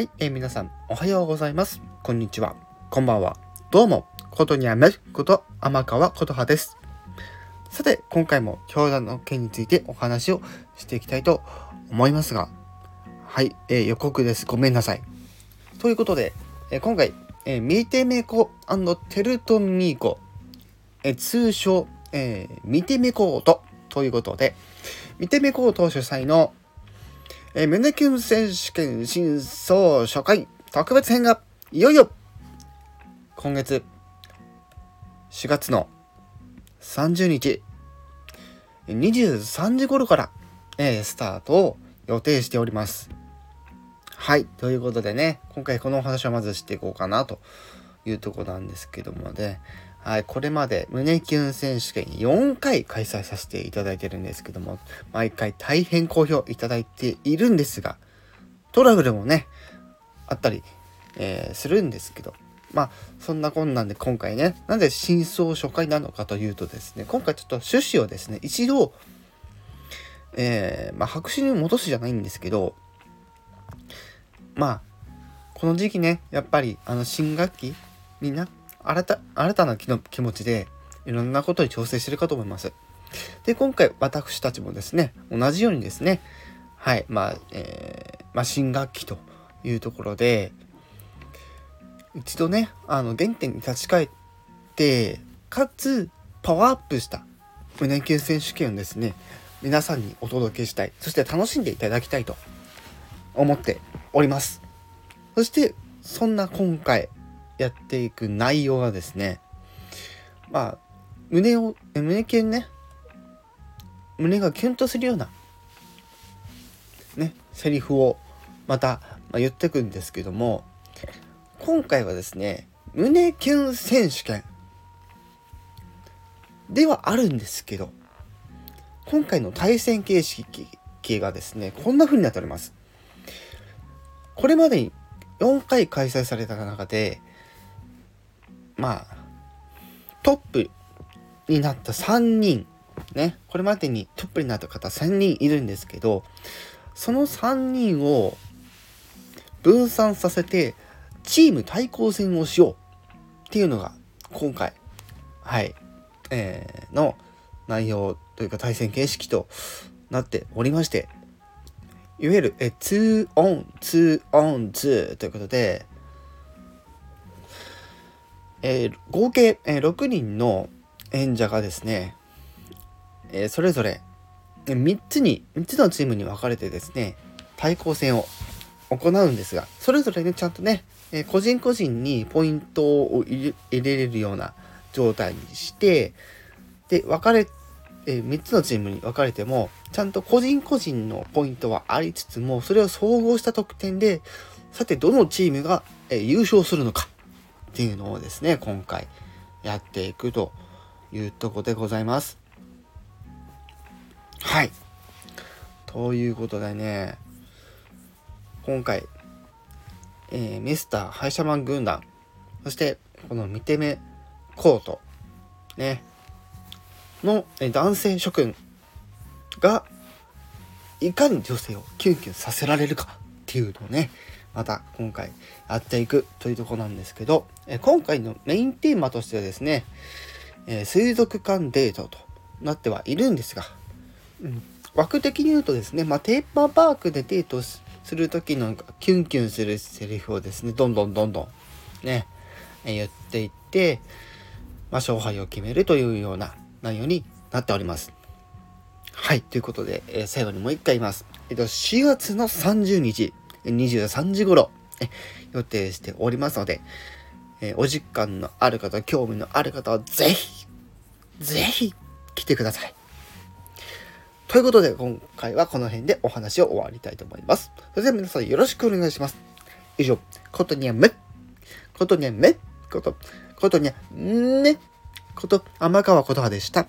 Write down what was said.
はい、えー、皆さん、おはようございます。こんにちは。こんばんは。どうも、ことにゃめこと天川琴葉です。さて、今回も教団の件についてお話をしていきたいと思いますが、はい、えー、予告です。ごめんなさい。ということで、えー、今回、えー、ミーテメコテルトミーコ、えー、通称、えー、ミテメコートということで、ミテメコート主催のえー、胸キュン選手権新装初回特別編がいよいよ今月4月の30日23時頃から、えー、スタートを予定しております。はい。ということでね、今回このお話をまずしていこうかなというとこなんですけどもね、はい、これまで胸キュン選手権4回開催させていただいてるんですけども、毎回大変好評いただいているんですが、トラブルもね、あったり、えー、するんですけど、まあ、そんなこんなんで今回ね、なぜ真相初回なのかというとですね、今回ちょっと趣旨をですね、一度、えー、まあ、白紙に戻すじゃないんですけど、まあ、この時期ね、やっぱり、あの、新学期、みんな、新た新たな気の気持ちでいろんなことに調整してるかと思います。で、今回私たちもですね、同じようにですね、はい、まあ、えー、まあ、新学期というところで、一度ね、あの、原点に立ち返って、かつ、パワーアップした胸キュン選手権をですね、皆さんにお届けしたい。そして楽しんでいただきたいと思っております。そして、そんな今回、やっていく内容がですねまあ胸を胸キュンね胸がキュンとするようなねセリフをまた、ま、言ってくんですけども今回はですね胸キュン選手権ではあるんですけど今回の対戦形式がですねこんな風になっております。これまでに4回開催された中でまあ、トップになった3人、ね、これまでにトップになった方3人いるんですけど、その3人を分散させて、チーム対抗戦をしようっていうのが、今回、はい、えー、の内容というか対戦形式となっておりまして、いわゆる、え、2 on, 2 on, 2ということで、えー、合計、え、6人の演者がですね、え、それぞれ3つに、3つのチームに分かれてですね、対抗戦を行うんですが、それぞれね、ちゃんとね、え個人個人にポイントを入れれるような状態にして、で、分かれ、え3つのチームに分かれても、ちゃんと個人個人のポイントはありつつも、それを総合した得点で、さて、どのチームが、え優勝するのか。っていうのをですね、今回やっていくというとこでございます。はい。ということでね、今回、えー、ミスター廃車マン軍団、そしてこの見て目コート、ね、の、え男性諸君が、いかに女性をキュンキュンさせられるかっていうのをね、また今回やっていくというとこなんですけど、え今回のメインテーマとしてはですね、え水族館デートとなってはいるんですが、うん、枠的に言うとですね、まあ、テーマパークでデートする時のキュンキュンするセリフをですね、どんどんどんどんね、え言っていって、まあ、勝敗を決めるというような内容になっております。はい、ということで、えー、最後にもう一回言います。えっと、4月の30日、23時頃、予定しておりますので、えお時間のある方、興味のある方はぜひ、ぜひ来てください。ということで、今回はこの辺でお話を終わりたいと思います。それでは皆さんよろしくお願いします。以上、ことにゃめ、ことにゃめ、こと、ことにゃめ、こと、天川琴葉でした。